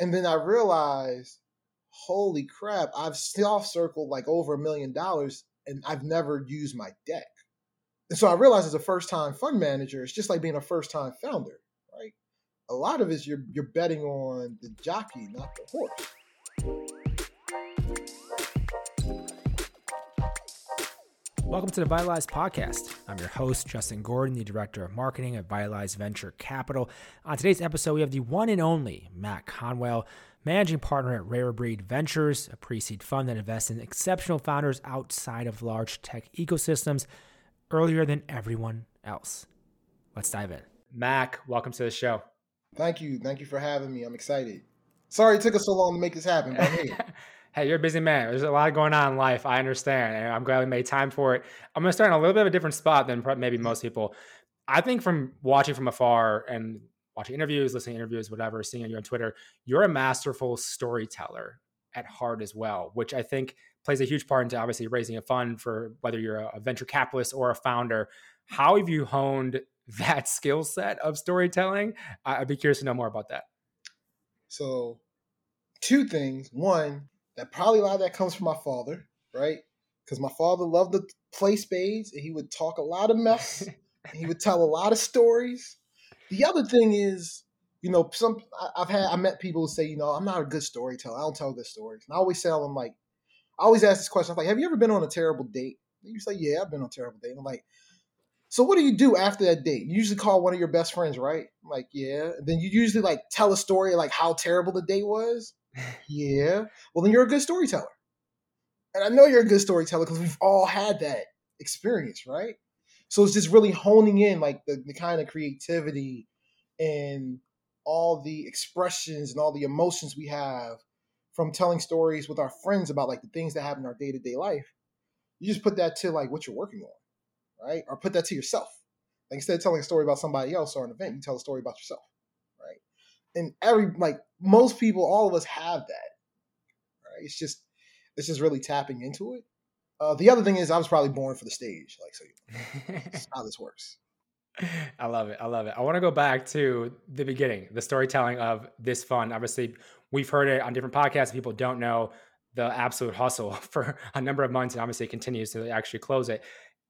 And then I realized, holy crap, I've soft circled like over a million dollars and I've never used my deck. And so I realized as a first time fund manager, it's just like being a first time founder, right? A lot of it is you're you're betting on the jockey, not the horse. Welcome to the Vitalize Podcast. I'm your host, Justin Gordon, the Director of Marketing at Vitalize Venture Capital. On today's episode, we have the one and only Mac Conwell, Managing Partner at RareBreed Ventures, a pre seed fund that invests in exceptional founders outside of large tech ecosystems earlier than everyone else. Let's dive in. Mac, welcome to the show. Thank you. Thank you for having me. I'm excited. Sorry it took us so long to make this happen, but hey. hey, you're a busy man. There's a lot going on in life. I understand. And I'm glad we made time for it. I'm going to start in a little bit of a different spot than maybe most people. I think from watching from afar and watching interviews, listening to interviews, whatever, seeing you on Twitter, you're a masterful storyteller at heart as well, which I think plays a huge part into obviously raising a fund for whether you're a venture capitalist or a founder. How have you honed that skill set of storytelling? I'd be curious to know more about that. So, two things. One, that probably a lot of that comes from my father, right? Because my father loved to play spades and he would talk a lot of mess. he would tell a lot of stories. The other thing is, you know, some I've had I met people who say, you know, I'm not a good storyteller. I don't tell good stories. And I always tell them like, I always ask this question. I'm like, have you ever been on a terrible date? And you say, yeah, I've been on a terrible date. And I'm like, so what do you do after that date? You usually call one of your best friends, right? I'm like, yeah. And then you usually like tell a story like how terrible the date was. Yeah. Well, then you're a good storyteller. And I know you're a good storyteller because we've all had that experience, right? So it's just really honing in like the, the kind of creativity and all the expressions and all the emotions we have from telling stories with our friends about like the things that happen in our day to day life. You just put that to like what you're working on, right? Or put that to yourself. Like instead of telling a story about somebody else or an event, you tell a story about yourself? And every like most people, all of us have that, right? It's just it's just really tapping into it. Uh, the other thing is, I was probably born for the stage, like so. Know, how this works. I love it. I love it. I want to go back to the beginning, the storytelling of this fund. Obviously, we've heard it on different podcasts. People don't know the absolute hustle for a number of months, and obviously it continues to actually close it.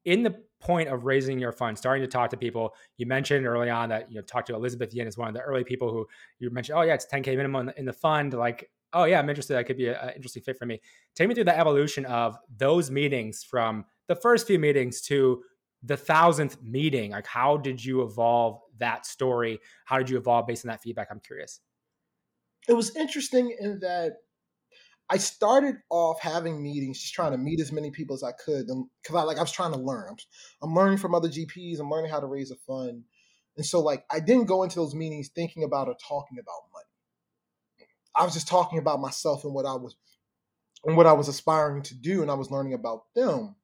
In the point of raising your fund, starting to talk to people, you mentioned early on that you know talk to Elizabeth Yin is one of the early people who you mentioned. Oh yeah, it's 10k minimum in the fund. Like oh yeah, I'm interested. That could be an interesting fit for me. Take me through the evolution of those meetings from the first few meetings to the thousandth meeting. Like, how did you evolve that story? How did you evolve based on that feedback? I'm curious. It was interesting in that I started off having meetings, just trying to meet as many people as I could, because I like I was trying to learn. I'm, I'm learning from other GPs. I'm learning how to raise a fund, and so like I didn't go into those meetings thinking about or talking about money. I was just talking about myself and what I was and what I was aspiring to do, and I was learning about them.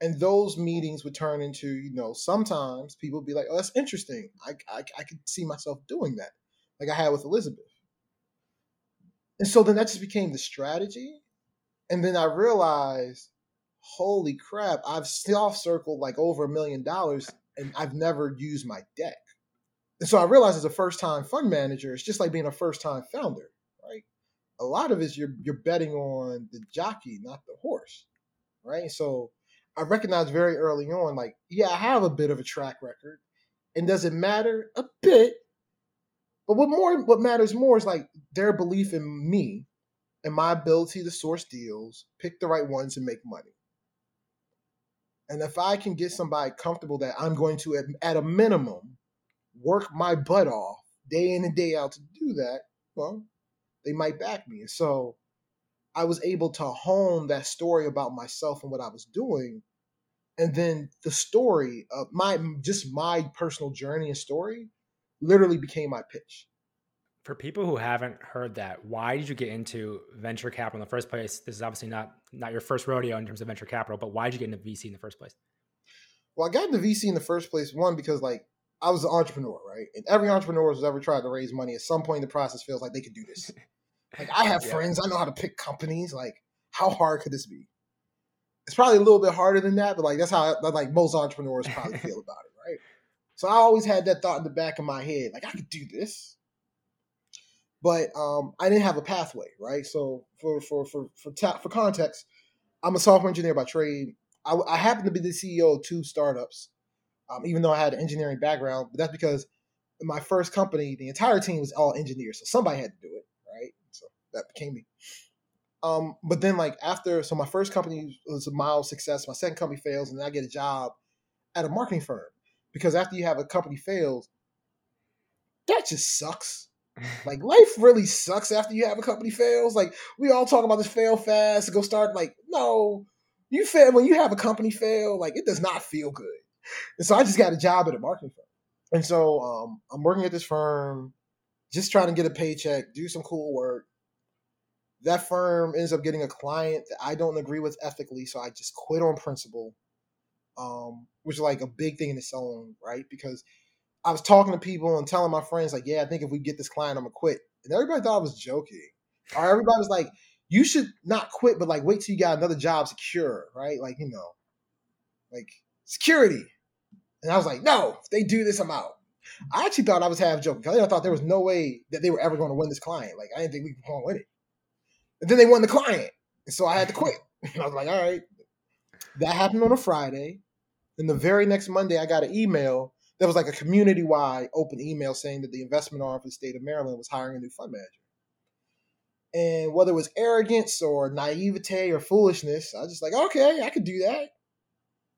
And those meetings would turn into, you know, sometimes people would be like, "Oh, that's interesting. I, I, I could see myself doing that," like I had with Elizabeth. And so then that just became the strategy. And then I realized, holy crap, I've soft circled like over a million dollars, and I've never used my deck. And so I realized as a first time fund manager, it's just like being a first time founder, right? A lot of it is you're you're betting on the jockey, not the horse, right? So I recognized very early on, like, yeah, I have a bit of a track record. And does it matter? A bit. But what more what matters more is like their belief in me and my ability to source deals, pick the right ones and make money. And if I can get somebody comfortable that I'm going to at a minimum work my butt off day in and day out to do that, well, they might back me. And so I was able to hone that story about myself and what I was doing. And then the story of my just my personal journey and story literally became my pitch. For people who haven't heard that, why did you get into venture capital in the first place? This is obviously not not your first rodeo in terms of venture capital, but why did you get into VC in the first place? Well, I got into VC in the first place one because like I was an entrepreneur, right? And every entrepreneur who's ever tried to raise money at some point in the process feels like they could do this. like I have yeah. friends, I know how to pick companies. Like, how hard could this be? It's probably a little bit harder than that, but like that's how like most entrepreneurs probably feel about it, right? So I always had that thought in the back of my head, like I could do this. but um, I didn't have a pathway, right? So for for for for ta- for context, I'm a software engineer by trade. I, I happen to be the CEO of two startups, um, even though I had an engineering background. But that's because my first company, the entire team was all engineers, so somebody had to do it, right? So that became me. Um, but then like after, so my first company was a mild success. My second company fails, and I get a job at a marketing firm because after you have a company fails, that just sucks. Like life really sucks after you have a company fails. Like we all talk about this fail fast, go start. Like no, you fail when you have a company fail. Like it does not feel good. And so I just got a job at a marketing firm, and so um, I'm working at this firm, just trying to get a paycheck, do some cool work. That firm ends up getting a client that I don't agree with ethically, so I just quit on principle, um, which is like a big thing in its own right because I was talking to people and telling my friends, like, yeah, I think if we get this client, I'm gonna quit. And everybody thought I was joking. Or everybody was like, you should not quit, but like wait till you got another job secure, right? Like, you know, like security. And I was like, no, if they do this, I'm out. I actually thought I was half joking. Because I thought there was no way that they were ever going to win this client. Like, I didn't think we were going to win it. And then they won the client. And so I had to quit. I was like, all right. That happened on a Friday. And the very next Monday, I got an email that was like a community wide open email saying that the investment arm for the state of Maryland was hiring a new fund manager. And whether it was arrogance or naivete or foolishness, I was just like, okay, I could do that.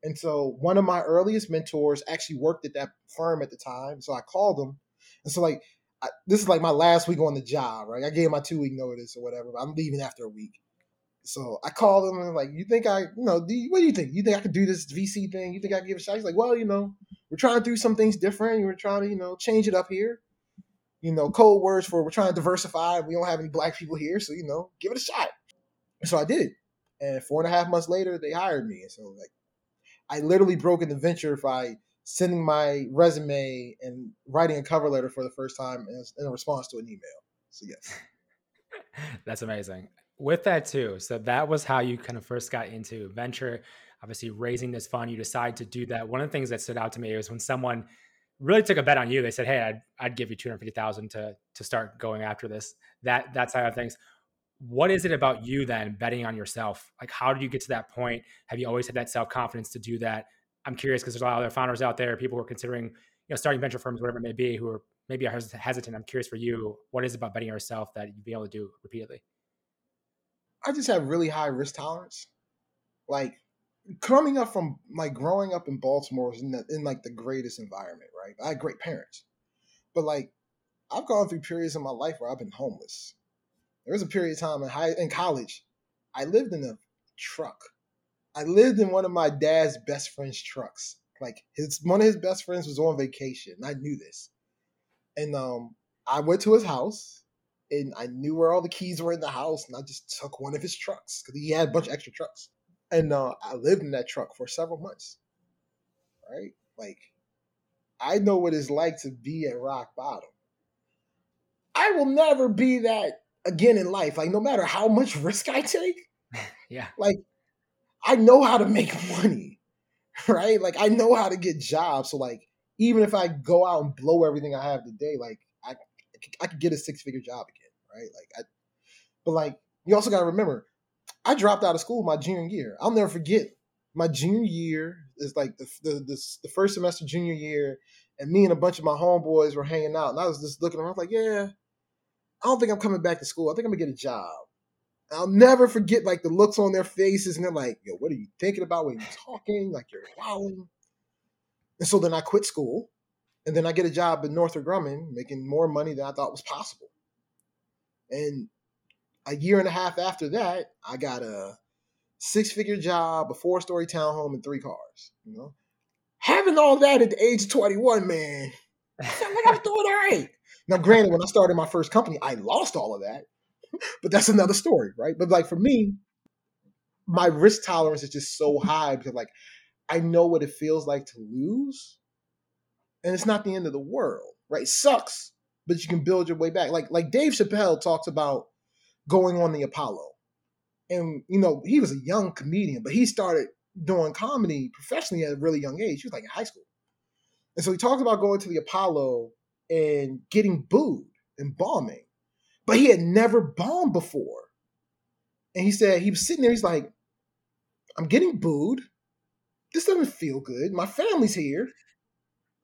And so one of my earliest mentors actually worked at that firm at the time. So I called him. And so, like, I, this is like my last week on the job, right? I gave my two week notice or whatever. I'm leaving after a week. So I called him and like, you think I, you know, do you, what do you think? You think I could do this VC thing? You think I could give a shot? He's like, well, you know, we're trying to do some things different. We're trying to, you know, change it up here. You know, code words for we're trying to diversify. We don't have any black people here, so you know, give it a shot. So I did. it. And four and a half months later, they hired me. And so like, I literally broke in the venture by sending my resume and writing a cover letter for the first time in, response to an email. So yes. That's amazing with that too so that was how you kind of first got into venture obviously raising this fund you decide to do that. One of the things that stood out to me was when someone really took a bet on you they said hey i'd, I'd give you 250000 to to start going after this that that side of things. What is it about you then betting on yourself? Like how did you get to that point? Have you always had that self-confidence to do that? I'm curious because there's a lot of other founders out there people who are considering you know starting venture firms whatever it may be who are maybe are hesitant. I'm curious for you what is it about betting on yourself that you'd be able to do repeatedly I just have really high risk tolerance. Like coming up from like growing up in Baltimore was in, the, in like the greatest environment, right? I had great parents, but like I've gone through periods in my life where I've been homeless. There was a period of time in high in college, I lived in a truck. I lived in one of my dad's best friend's trucks. Like his one of his best friends was on vacation. And I knew this, and um, I went to his house and I knew where all the keys were in the house, and I just took one of his trucks because he had a bunch of extra trucks, and uh, I lived in that truck for several months. Right, like I know what it's like to be at rock bottom. I will never be that again in life. Like no matter how much risk I take, yeah, like I know how to make money, right? Like I know how to get jobs. So like even if I go out and blow everything I have today, like I I could get a six figure job again, right? Like, I, but like you also got to remember, I dropped out of school my junior year. I'll never forget my junior year is like the, the the, the first semester junior year, and me and a bunch of my homeboys were hanging out, and I was just looking around like, yeah, I don't think I'm coming back to school. I think I'm gonna get a job. I'll never forget like the looks on their faces, and they're like, "Yo, what are you thinking about when you're talking? Like you're wowing." And so then I quit school, and then I get a job in Northrop Grumman, making more money than I thought was possible. And a year and a half after that, I got a six figure job, a four story townhome, and three cars. You know, having all that at the age of 21, man, I like I was doing all right. Now, granted, when I started my first company, I lost all of that, but that's another story, right? But like for me, my risk tolerance is just so high because like I know what it feels like to lose and it's not the end of the world, right? It sucks, but you can build your way back. Like like Dave Chappelle talks about going on the Apollo, and you know he was a young comedian, but he started doing comedy professionally at a really young age. He was like in high school, and so he talks about going to the Apollo and getting booed and bombing. but he had never bombed before. And he said he was sitting there. He's like, "I'm getting booed. This doesn't feel good. My family's here.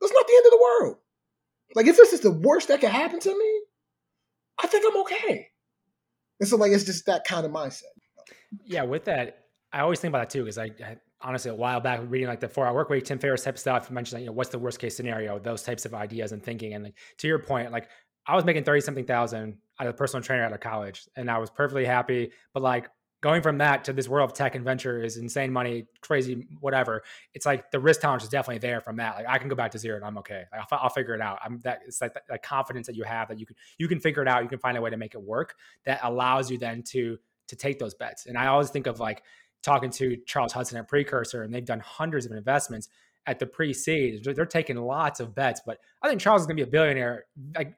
That's not the end of the world. Like if this is the worst that could happen to me, I think I'm okay." And so, like, it's just that kind of mindset. Yeah, with that, I always think about that too because I, I, honestly a while back reading like the four hour work week, Tim Ferriss type stuff. mentioned like, you know what's the worst case scenario, those types of ideas and thinking. And like, to your point, like I was making thirty something thousand as a personal trainer out of college, and I was perfectly happy. But like going from that to this world of tech and venture is insane money, crazy, whatever. It's like the risk tolerance is definitely there from that. Like I can go back to zero and I'm okay. Like, I'll, I'll, figure it out. I'm that it's like that, confidence that you have that you can you can figure it out. You can find a way to make it work that allows you then to to take those bets. And I always think of like talking to Charles Hudson at Precursor, and they've done hundreds of investments at the pre-seed. They're taking lots of bets, but I think Charles is going to be a billionaire. Like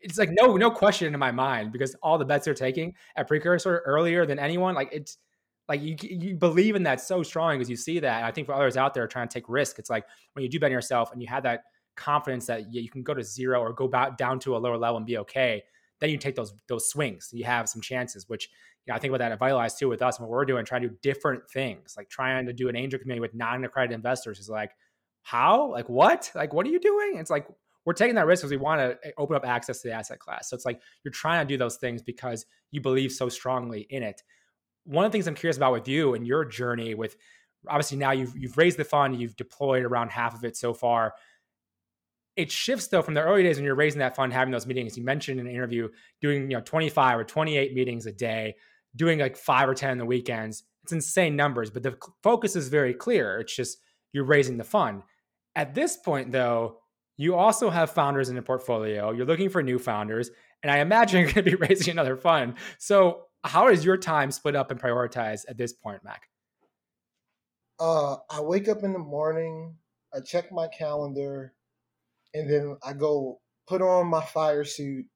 it's like no no question in my mind because all the bets they're taking at Precursor earlier than anyone. Like it's like you you believe in that so strong because you see that. And I think for others out there trying to take risk, it's like when you do bet yourself and you have that confidence that you can go to zero or go back down to a lower level and be okay. Then you take those those swings. You have some chances, which you know, I think about that at Vitalize too with us and what we're doing, trying to do different things, like trying to do an angel committee with non-accredited investors is like, how? Like what? Like what are you doing? It's like we're taking that risk because we want to eh, open up access to the asset class. So it's like you're trying to do those things because you believe so strongly in it. One of the things I'm curious about with you and your journey with obviously now you've you've raised the fund, you've deployed around half of it so far. It shifts though from the early days when you're raising that fund, having those meetings. You mentioned in an interview doing you know 25 or 28 meetings a day doing like five or 10 on the weekends. It's insane numbers, but the focus is very clear. It's just you're raising the fund. At this point, though, you also have founders in the portfolio. You're looking for new founders, and I imagine you're going to be raising another fund. So, how is your time split up and prioritized at this point, Mac? Uh, I wake up in the morning, I check my calendar, and then I go put on my fire suit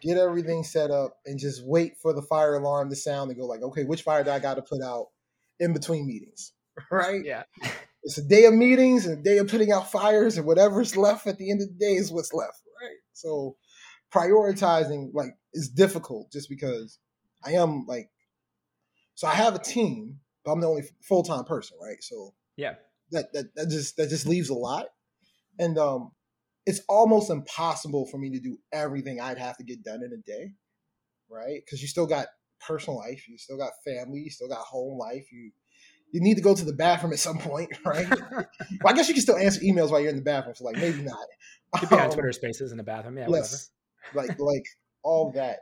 get everything set up, and just wait for the fire alarm to sound and go like, okay, which fire do I got to put out in between meetings, right? Yeah. It's a day of meetings and a day of putting out fires, and whatever's left at the end of the day is what's left, right? So prioritizing like is difficult just because I am like, so I have a team, but I'm the only full time person, right? So yeah, that that that just that just leaves a lot, and um, it's almost impossible for me to do everything I'd have to get done in a day, right? Because you still got personal life, you still got family, you still got home life. You you need to go to the bathroom at some point, right? well, I guess you can still answer emails while you're in the bathroom. So like maybe not. Could be on um, Twitter Spaces in the bathroom, yeah. Less, like like all that.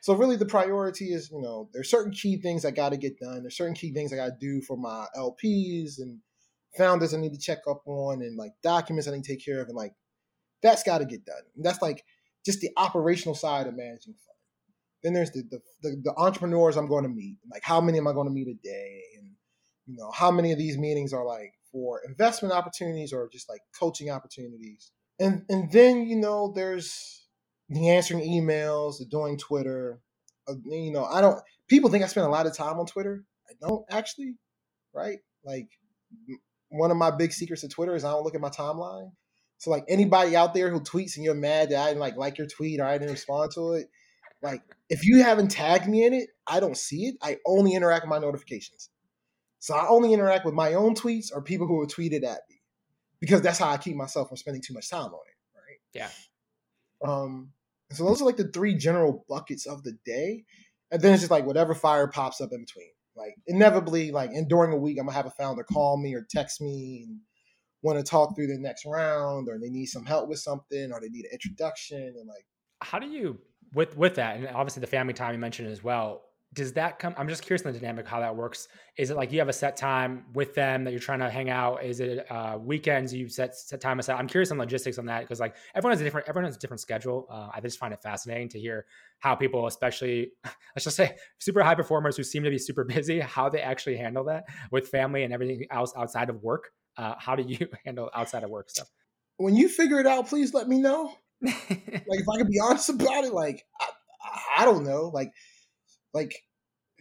So really, the priority is you know there's certain key things I got to get done. There's certain key things I got to do for my LPs and founders I need to check up on, and like documents I need to take care of, and like that's got to get done. And that's like just the operational side of managing fund. Then there's the, the, the the entrepreneurs I'm going to meet. Like how many am I going to meet a day? You know how many of these meetings are like for investment opportunities or just like coaching opportunities. And and then you know there's the answering emails, the doing Twitter. Uh, you know I don't. People think I spend a lot of time on Twitter. I don't actually, right? Like one of my big secrets of Twitter is I don't look at my timeline. So like anybody out there who tweets and you're mad that I didn't like like your tweet or I didn't respond to it, like if you haven't tagged me in it, I don't see it. I only interact with my notifications. So I only interact with my own tweets or people who have tweeted at me. Because that's how I keep myself from spending too much time on it. Right. Yeah. Um so those are like the three general buckets of the day. And then it's just like whatever fire pops up in between. Like inevitably, like and during a week, I'm gonna have a founder call me or text me and want to talk through the next round or they need some help with something or they need an introduction and like how do you with with that and obviously the family time you mentioned as well does that come i'm just curious in the dynamic how that works. Is it like you have a set time with them that you're trying to hang out? Is it uh, weekends you set set time aside? I'm curious on logistics on that because like everyone has a different everyone has a different schedule. Uh, i just find it fascinating to hear how people especially let's just say super high performers who seem to be super busy how they actually handle that with family and everything else outside of work. Uh, how do you handle outside of work stuff? When you figure it out, please let me know. like if I can be honest about it, like I, I don't know, like like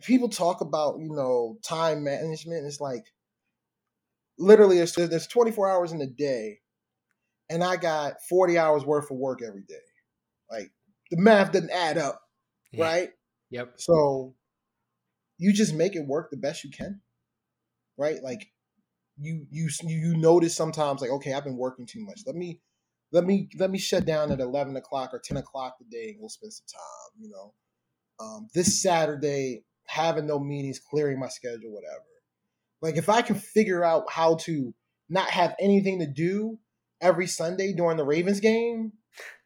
people talk about you know time management. It's like literally there's, there's 24 hours in a day, and I got 40 hours worth of work every day. Like the math doesn't add up, Yeah. right? Yep. So you just make it work the best you can, right? Like you you you notice sometimes like okay, I've been working too much. Let me let me let me shut down at eleven o'clock or ten o'clock today and we'll spend some time. You know, um, this Saturday having no meetings, clearing my schedule, whatever. Like if I can figure out how to not have anything to do every Sunday during the Ravens game,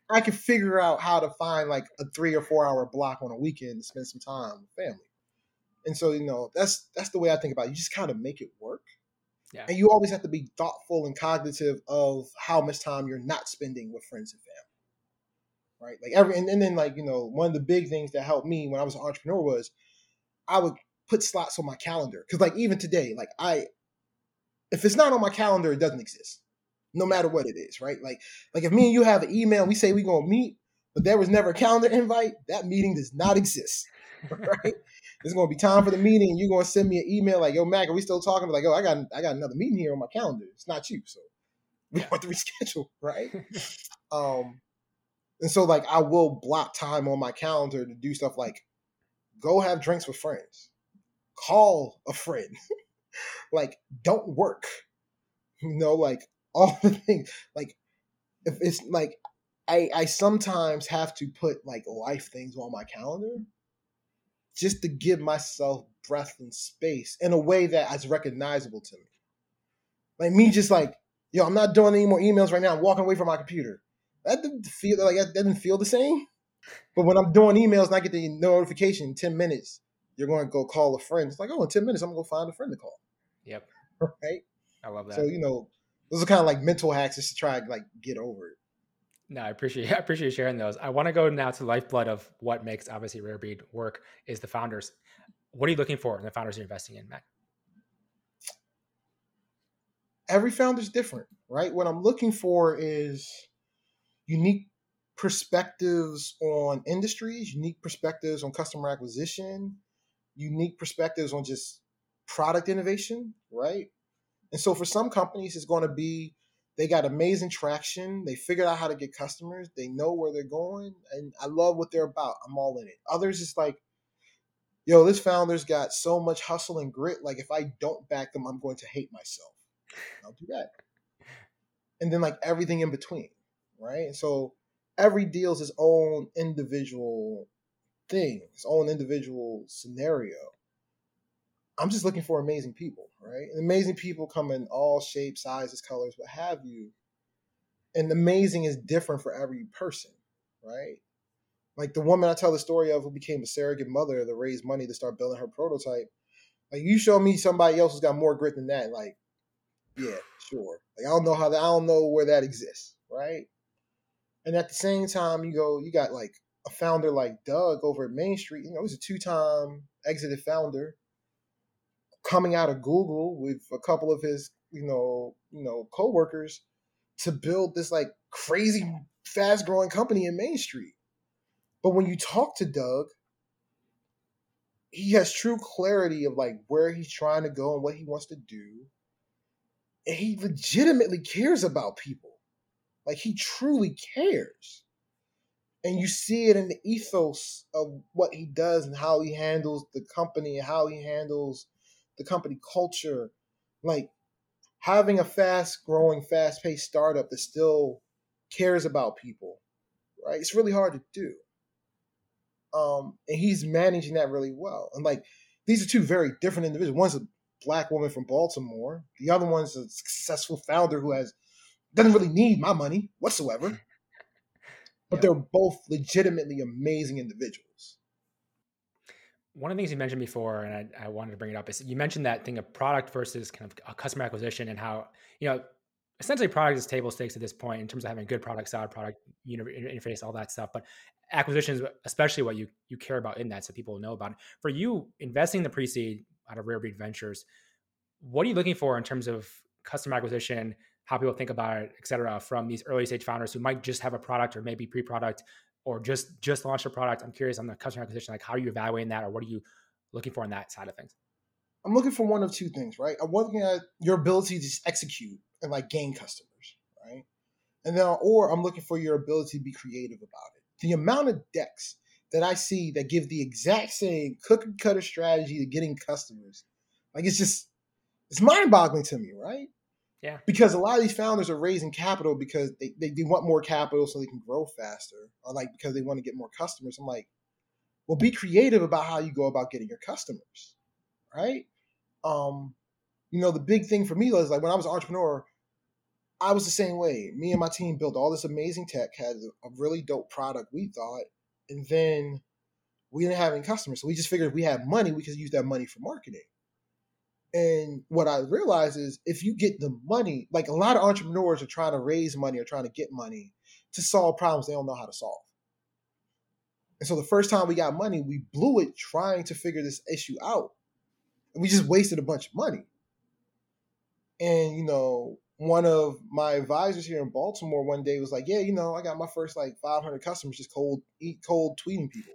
I can figure out how to find like a three or four hour block on a weekend to spend some time with family. And so, you know, that's that's the way I think about it. You just kind of make it work. Yeah. And you always have to be thoughtful and cognitive of how much time you're not spending with friends and family. Right? Like every and, and then like, you know, one of the big things that helped me when I was an entrepreneur was I would put slots on my calendar. Cause like even today, like I if it's not on my calendar, it doesn't exist. No matter what it is, right? Like like if me and you have an email, we say we're gonna meet, but there was never a calendar invite, that meeting does not exist. Right? It's gonna be time for the meeting, and you're gonna send me an email like, "Yo, Mac, are we still talking?" Like, "Oh, I got I got another meeting here on my calendar. It's not you, so we want to reschedule, right?" um, and so like I will block time on my calendar to do stuff like go have drinks with friends, call a friend, like don't work, you know, like all the things. Like if it's like I I sometimes have to put like life things on my calendar just to give myself breath and space in a way that is recognizable to me. Like me just like, yo, I'm not doing any more emails right now. I'm walking away from my computer. That didn't feel like that didn't feel the same. But when I'm doing emails and I get the notification in 10 minutes, you're going to go call a friend. It's like, oh, in 10 minutes, I'm going to go find a friend to call. Yep. Right? I love that. So, you know, those are kind of like mental hacks just to try to like get over it. No, I appreciate I appreciate you sharing those. I want to go now to the lifeblood of what makes obviously Rare Rarebreed work is the founders. What are you looking for in the founders you're investing in, Mac? every founder's different, right? What I'm looking for is unique perspectives on industries, unique perspectives on customer acquisition, unique perspectives on just product innovation, right? And so for some companies, it's going to be they got amazing traction. They figured out how to get customers. They know where they're going, and I love what they're about. I'm all in it. Others, it's like, yo, this founder's got so much hustle and grit. Like if I don't back them, I'm going to hate myself. I'll do that. And then like everything in between, right? So every deal is its own individual thing, its own individual scenario. I'm just looking for amazing people, right? And amazing people come in all shapes, sizes, colors, what have you. And amazing is different for every person, right? Like the woman I tell the story of who became a surrogate mother to raise money to start building her prototype. Like you show me somebody else who's got more grit than that, like yeah, sure. Like I don't know how that I don't know where that exists, right? And at the same time, you go, you got like a founder like Doug over at Main Street. You know, he's a two-time exited founder, coming out of Google with a couple of his, you know, you know, co-workers to build this like crazy fast-growing company in Main Street. But when you talk to Doug, he has true clarity of like where he's trying to go and what he wants to do and he legitimately cares about people. Like he truly cares. And you see it in the ethos of what he does and how he handles the company and how he handles the company culture. Like having a fast growing, fast paced startup that still cares about people, right? It's really hard to do. Um, and he's managing that really well. And like these are two very different individuals. One's a black woman from Baltimore. The other one's a successful founder who has doesn't really need my money whatsoever. But they're both legitimately amazing individuals. One of the things you mentioned before, and I, I wanted to bring it up, is you mentioned that thing of product versus kind of a customer acquisition and how, you know, essentially product is table stakes at this point in terms of having good product, solid product, you know, interface, all that stuff. But acquisitions, especially what you you care about in that, so people know about it. For you, investing in the pre-seed out of RareBreed Ventures, what are you looking for in terms of customer acquisition, how people think about it, et cetera, from these early stage founders who might just have a product or maybe pre-product or just just launched a product? I'm curious on the customer acquisition, like how are you evaluating that, or what are you looking for on that side of things? I'm looking for one of two things, right? I'm looking at your ability to execute and like gain customers, right? And then, or I'm looking for your ability to be creative about it, the amount of decks that I see that give the exact same cookie cutter strategy to getting customers, like it's just it's mind boggling to me, right? Yeah. Because a lot of these founders are raising capital because they, they, they want more capital so they can grow faster, or like because they want to get more customers. I'm like, well, be creative about how you go about getting your customers, right? Um, you know, the big thing for me was like when I was an entrepreneur, I was the same way. Me and my team built all this amazing tech, had a really dope product, we thought, and then we didn't have any customers. So we just figured if we had money, we could use that money for marketing. And what I realize is if you get the money, like a lot of entrepreneurs are trying to raise money or trying to get money to solve problems they don't know how to solve. And so the first time we got money, we blew it trying to figure this issue out. And we just wasted a bunch of money. And, you know, one of my advisors here in Baltimore one day was like, "Yeah, you know, I got my first like 500 customers just cold eat cold tweeting people.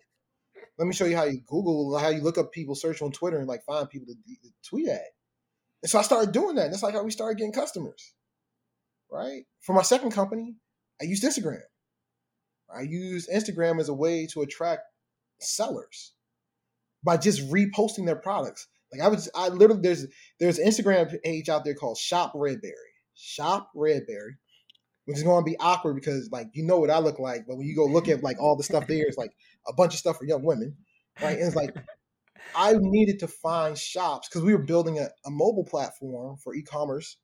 Let me show you how you Google, how you look up people, search on Twitter, and like find people to, to tweet at." And so I started doing that. And that's like how we started getting customers, right? For my second company, I used Instagram. I used Instagram as a way to attract sellers by just reposting their products. Like I was, I literally there's there's an Instagram page out there called Shop Redberry shop Redberry, which is going to be awkward because like you know what I look like, but when you go look at like all the stuff there, it's like a bunch of stuff for young women, right? And it's like I needed to find shops because we were building a, a mobile platform for e-commerce.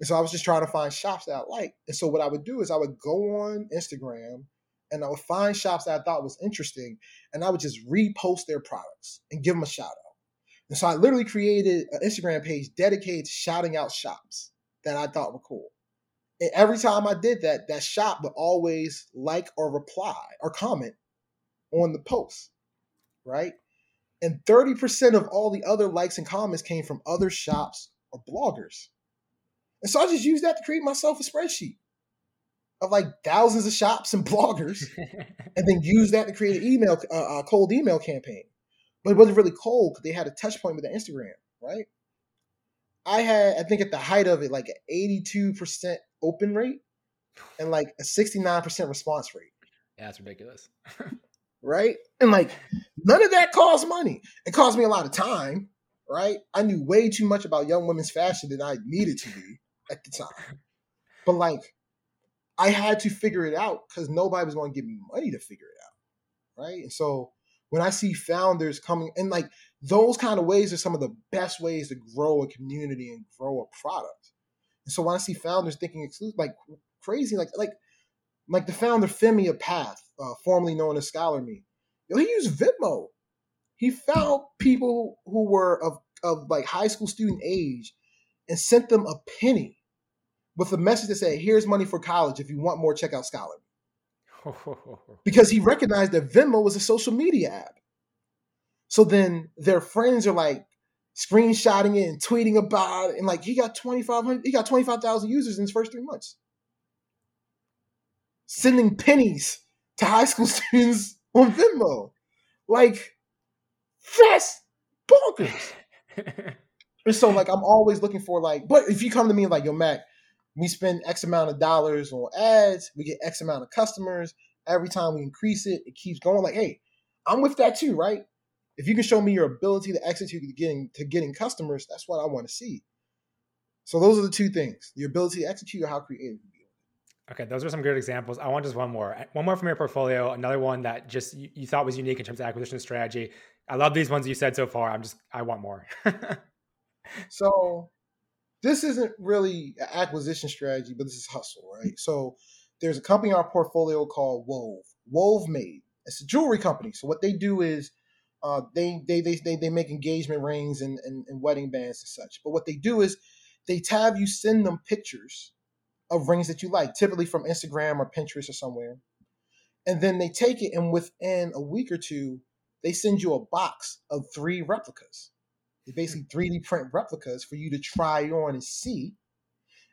And so I was just trying to find shops that I like. And so what I would do is I would go on Instagram and I would find shops that I thought was interesting and I would just repost their products and give them a shout out. And so I literally created an Instagram page dedicated to shouting out shops that I thought were cool. And every time I did that, that shop would always like or reply or comment on the post, right? And 30% of all the other likes and comments came from other shops or bloggers. And so I just used that to create myself a spreadsheet of like thousands of shops and bloggers, and then use that to create an email, uh, a cold email campaign. But it wasn't really cold because they had a touch point with the Instagram, right? I had, I think at the height of it, like an 82% open rate and like a 69% response rate. Yeah, that's ridiculous. right? And like none of that costs money. It cost me a lot of time, right? I knew way too much about young women's fashion than I needed to be at the time. But like I had to figure it out because nobody was going to give me money to figure it out. Right. And so when I see founders coming and like those kind of ways are some of the best ways to grow a community and grow a product. And so when I see founders thinking exclusive, like crazy, like like like the founder Femi Apath, uh, formerly known as Scholar Me, know, he used Venmo. He found people who were of of like high school student age and sent them a penny with a message that said, "Here's money for college. If you want more, check out Scholar." because he recognized that Venmo was a social media app. So then their friends are like screenshotting it and tweeting about it. And like he got 2,500, he got 25,000 users in his first three months. Sending pennies to high school students on Venmo. Like, that's bonkers. and so like I'm always looking for like, but if you come to me like, yo, Mac, we spend X amount of dollars on ads, we get X amount of customers. Every time we increase it, it keeps going. Like, hey, I'm with that too, right? if you can show me your ability to execute to getting to getting customers, that's what I want to see. So those are the two things: the ability to execute or how creative you. Okay, those are some good examples. I want just one more. One more from your portfolio. Another one that just you, you thought was unique in terms of acquisition strategy. I love these ones you said so far. I'm just I want more. so this isn't really an acquisition strategy, but this is hustle, right? So there's a company in our portfolio called Wove. Wove Made. It's a jewelry company. So what they do is uh, they, they, they, they, they make engagement rings and, and, and wedding bands and such. But what they do is they have you send them pictures of rings that you like, typically from Instagram or Pinterest or somewhere. And then they take it and within a week or two, they send you a box of three replicas. They basically 3D print replicas for you to try on and see.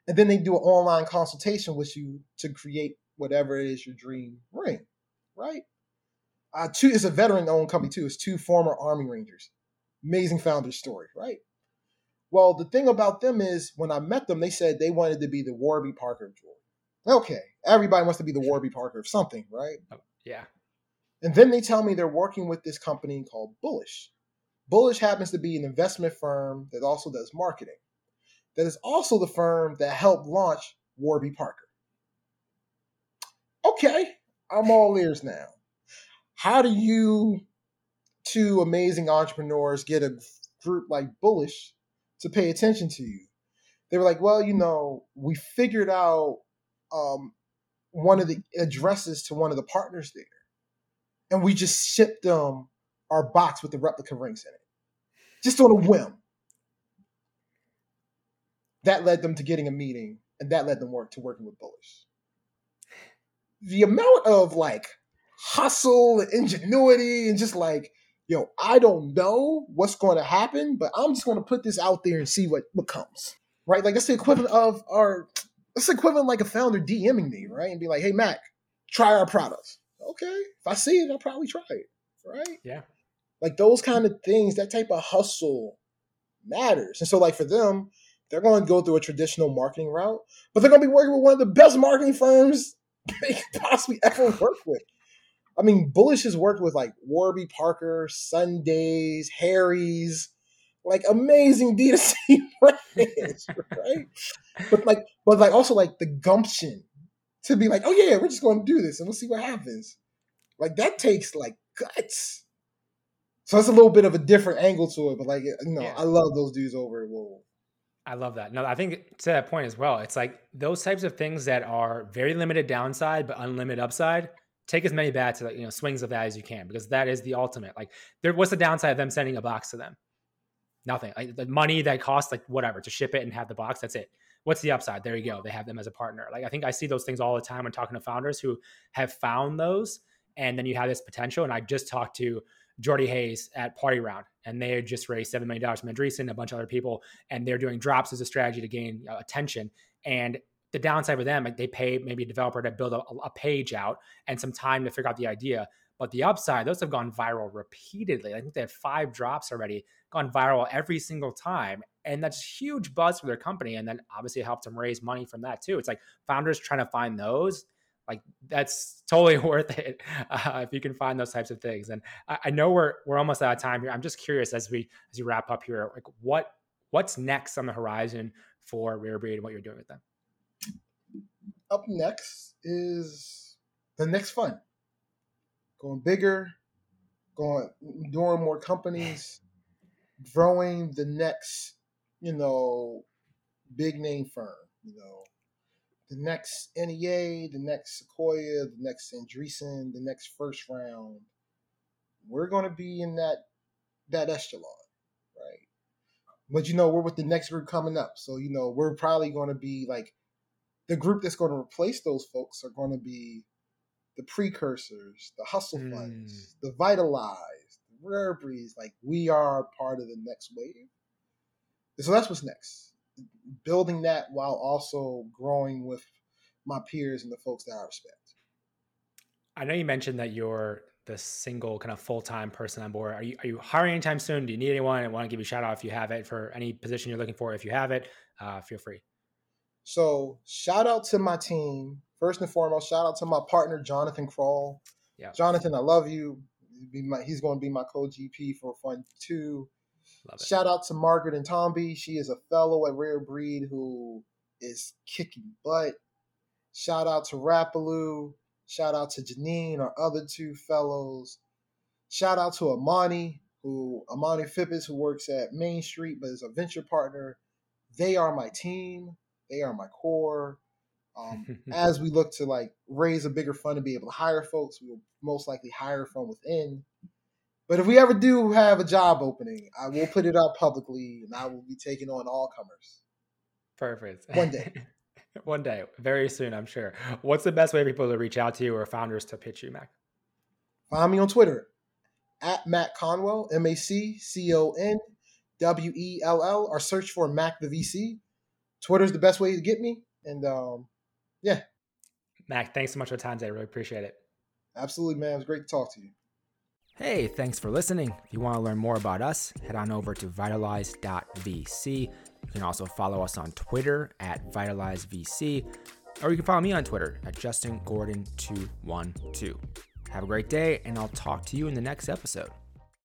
And then they do an online consultation with you to create whatever it is your dream ring, right? Uh, two is a veteran-owned company too. It's two former Army Rangers. Amazing founder story, right? Well, the thing about them is when I met them, they said they wanted to be the Warby Parker of jewelry. Okay, everybody wants to be the Warby Parker of something, right? Oh, yeah. And then they tell me they're working with this company called Bullish. Bullish happens to be an investment firm that also does marketing. That is also the firm that helped launch Warby Parker. Okay, I'm all ears now. How do you, two amazing entrepreneurs, get a group like Bullish to pay attention to you? They were like, well, you know, we figured out um, one of the addresses to one of the partners there, and we just shipped them our box with the replica rings in it, just on a whim. That led them to getting a meeting, and that led them work to working with Bullish. The amount of like hustle and ingenuity and just like, yo, I don't know what's going to happen, but I'm just going to put this out there and see what, what comes. Right? Like that's the equivalent of our that's equivalent like a founder DMing me, right? And be like, hey Mac, try our products. Okay. If I see it, I'll probably try it. Right? Yeah. Like those kind of things, that type of hustle matters. And so like for them, they're going to go through a traditional marketing route, but they're going to be working with one of the best marketing firms they could possibly ever work with. I mean, Bullish has worked with like Warby Parker, Sundays, Harry's, like amazing D2C brands, right? But like, but like also like the gumption to be like, oh yeah, we're just going to do this and we'll see what happens. Like that takes like guts. So that's a little bit of a different angle to it, but like, you know, yeah. I love those dudes over at Wove. I love that. No, I think to that point as well, it's like those types of things that are very limited downside but unlimited upside. Take as many bats, you know, swings of that as you can because that is the ultimate. Like, there, what's the downside of them sending a box to them? Nothing. Like the money that costs, like whatever, to ship it and have the box. That's it. What's the upside? There you go. They have them as a partner. Like I think I see those things all the time when talking to founders who have found those, and then you have this potential. And I just talked to Jordy Hayes at Party Round, and they just raised $7 million from Andreessen, and a bunch of other people, and they're doing drops as a strategy to gain attention. And the downside for them, like they pay maybe a developer to build a, a, page out and some time to figure out the idea. But the upside, those have gone viral repeatedly. I think they have five drops already, gone viral every single time. And that's huge buzz for their company. And then obviously it helps them raise money from that too. It's like founders trying to find those like that's totally worth it uh, if you can find those types of things. And I, I, know we're we're almost out of time here. I'm just curious as we as you wrap up here, like what what's next on the horizon for RareBreed and what you're doing with them. Up next is the next fund. Going bigger, going doing more companies, growing the next, you know, big name firm. You know, the next NEA, the next Sequoia, the next Andreessen, the next first round, we're going to be in that that echelon, right? But you know, we're with the next group coming up, so you know, we're probably going to be like the group that's going to replace those folks are going to be the precursors, the hustle mm. funds, the vitalized, the rare breeds. Like we are part of the next wave. So that's what's next building that while also growing with my peers and the folks that I respect. I know you mentioned that you're the single kind of full time person on board. Are you are you hiring anytime soon? Do you need anyone? I want to give you a shout out if you have it for any position you're looking for. If you have it, uh, feel free. So shout out to my team. First and foremost, shout out to my partner Jonathan Crawl. Yeah. Jonathan, I love you. He's going to be my co-GP for Fund Two. Shout out to Margaret and Tomby. She is a fellow at RareBreed who is kicking butt. Shout out to Rapaloo. Shout out to Janine, our other two fellows. Shout out to Amani, who Amani Fippis, who works at Main Street but is a venture partner. They are my team. They are my core. Um, as we look to like raise a bigger fund and be able to hire folks, we will most likely hire from within. But if we ever do have a job opening, I will put it out publicly and I will be taking on all comers. Perfect. One day. One day, very soon, I'm sure. What's the best way for people to reach out to you or founders to pitch you, Mac? Find me on Twitter at Mac Conwell, M A C C O N W E L L, or search for Mac the VC. Twitter's the best way to get me. And um, yeah. Mac, thanks so much for the time today. I really appreciate it. Absolutely, man. It was great to talk to you. Hey, thanks for listening. If you want to learn more about us, head on over to vitalize.vc. You can also follow us on Twitter at vitalizevc, or you can follow me on Twitter at justingordon212. Have a great day, and I'll talk to you in the next episode.